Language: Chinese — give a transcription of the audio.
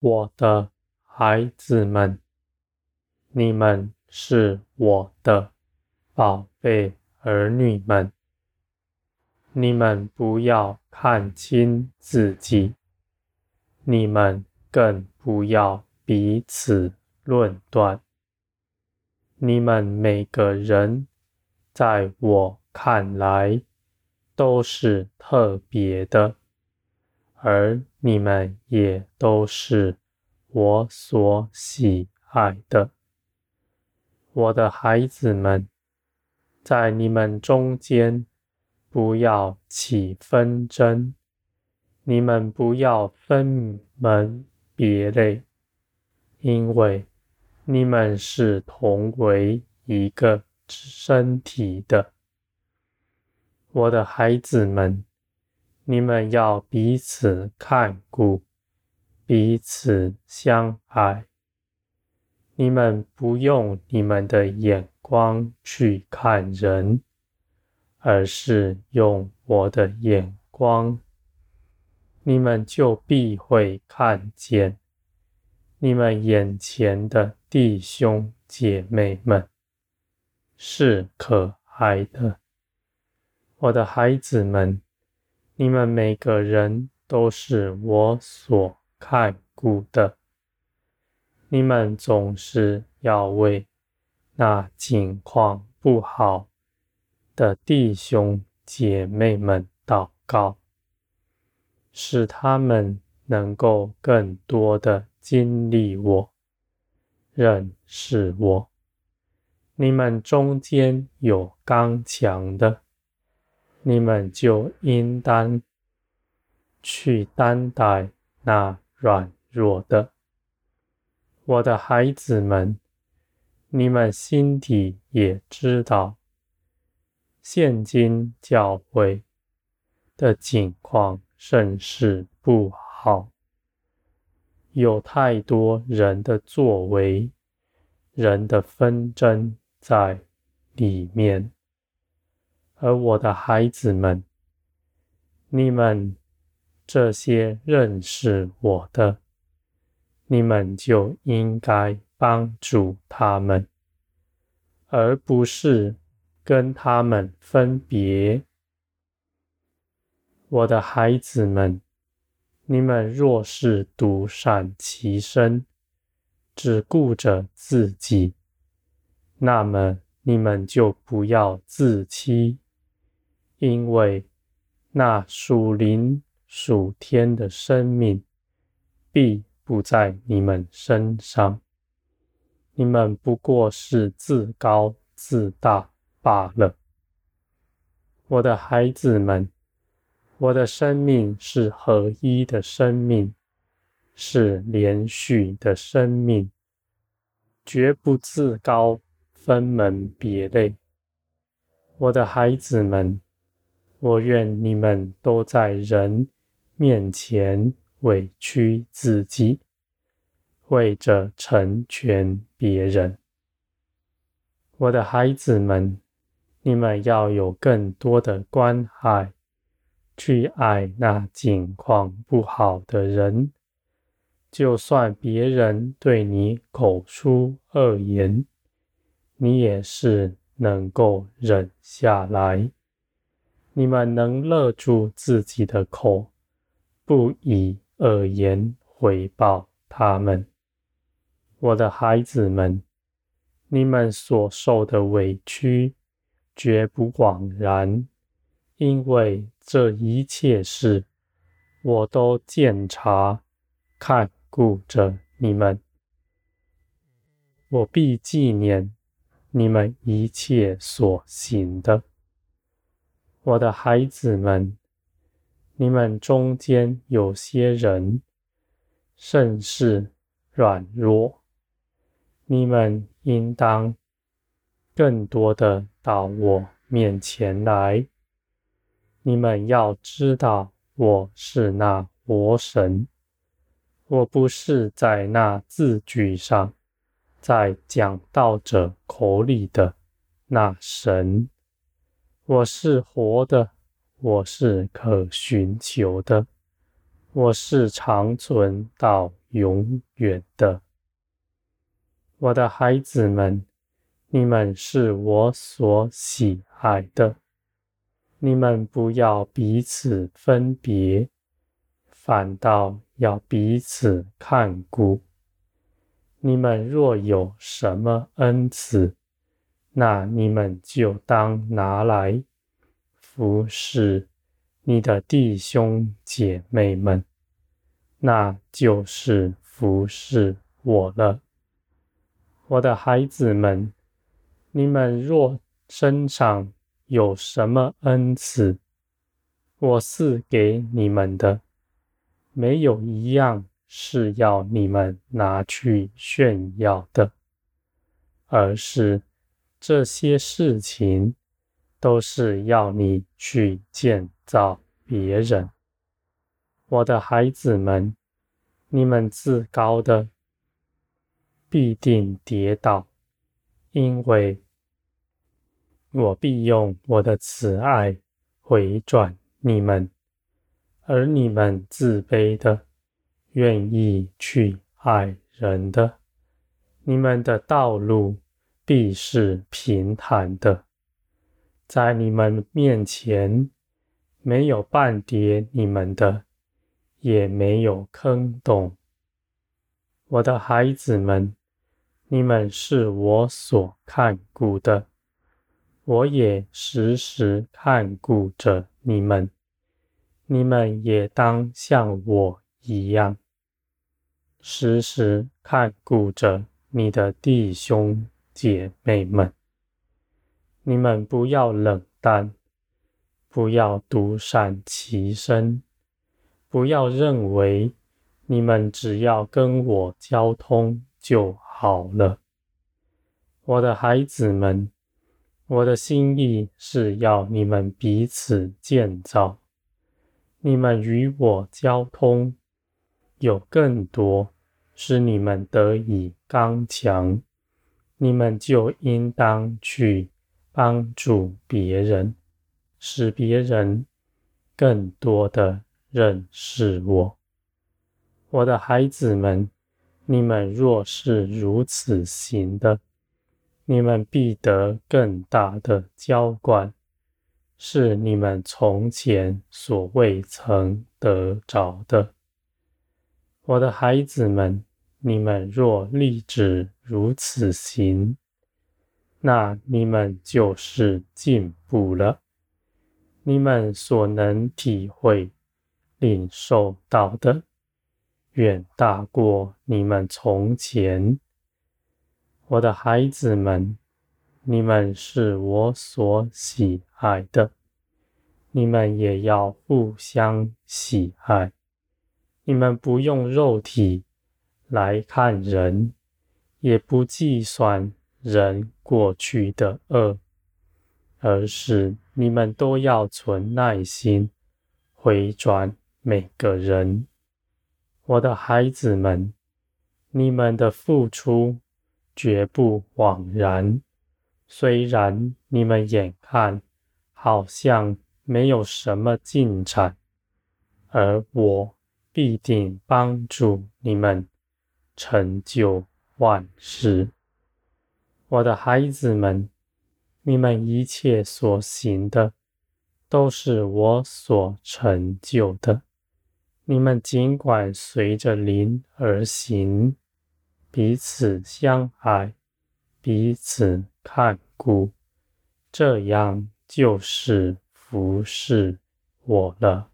我的孩子们，你们是我的宝贝儿女们，你们不要看轻自己，你们更不要彼此论断。你们每个人，在我看来，都是特别的，而你们也都是我所喜爱的。我的孩子们，在你们中间不要起纷争，你们不要分门别类，因为你们是同为一个身体的。我的孩子们，你们要彼此看顾，彼此相爱。你们不用你们的眼光去看人，而是用我的眼光，你们就必会看见你们眼前的弟兄姐妹们是可爱的。我的孩子们，你们每个人都是我所看顾的。你们总是要为那境况不好的弟兄姐妹们祷告，使他们能够更多的经历我、认识我。你们中间有刚强的，你们就应当去担待那软弱的。我的孩子们，你们心底也知道，现今教会的境况甚是不好，有太多人的作为，人的纷争在里面。而我的孩子们，你们这些认识我的，你们就应该帮助他们，而不是跟他们分别。我的孩子们，你们若是独善其身，只顾着自己，那么你们就不要自欺，因为那属灵属天的生命必不在你们身上，你们不过是自高自大罢了。我的孩子们，我的生命是合一的生命，是连续的生命，绝不自高，分门别类。我的孩子们，我愿你们都在人面前。委屈自己，为着成全别人。我的孩子们，你们要有更多的关爱，去爱那境况不好的人。就算别人对你口出恶言，你也是能够忍下来。你们能勒住自己的口，不以恶言回报他们，我的孩子们，你们所受的委屈绝不枉然，因为这一切事我都鉴察看顾着你们，我必纪念你们一切所行的，我的孩子们。你们中间有些人甚是软弱，你们应当更多的到我面前来。你们要知道，我是那活神，我不是在那字句上，在讲道者口里的那神，我是活的。我是可寻求的，我是长存到永远的。我的孩子们，你们是我所喜爱的，你们不要彼此分别，反倒要彼此看顾。你们若有什么恩赐，那你们就当拿来服侍你的弟兄姐妹们，那就是服侍我了。我的孩子们，你们若身上有什么恩赐，我赐给你们的，没有一样。是要你们拿去炫耀的，而是这些事情都是要你去建造别人。我的孩子们，你们自高的必定跌倒，因为我必用我的慈爱回转你们，而你们自卑的。愿意去爱人的，你们的道路必是平坦的，在你们面前没有绊跌你们的，也没有坑洞。我的孩子们，你们是我所看顾的，我也时时看顾着你们，你们也当像我一样，时时看顾着你的弟兄姐妹们。你们不要冷淡，不要独善其身，不要认为你们只要跟我交通就好了。我的孩子们，我的心意是要你们彼此建造，你们与我交通。有更多使你们得以刚强，你们就应当去帮助别人，使别人更多的认识我。我的孩子们，你们若是如此行的，你们必得更大的浇灌，是你们从前所未曾得着的。我的孩子们，你们若立志如此行，那你们就是进步了。你们所能体会、领受到的，远大过你们从前。我的孩子们，你们是我所喜爱的，你们也要互相喜爱。你们不用肉体来看人，也不计算人过去的恶，而是你们都要存耐心回转每个人。我的孩子们，你们的付出绝不枉然。虽然你们眼看好像没有什么进展，而我。必定帮助你们成就万事，我的孩子们，你们一切所行的都是我所成就的。你们尽管随着灵而行，彼此相爱，彼此看顾，这样就是服侍我了。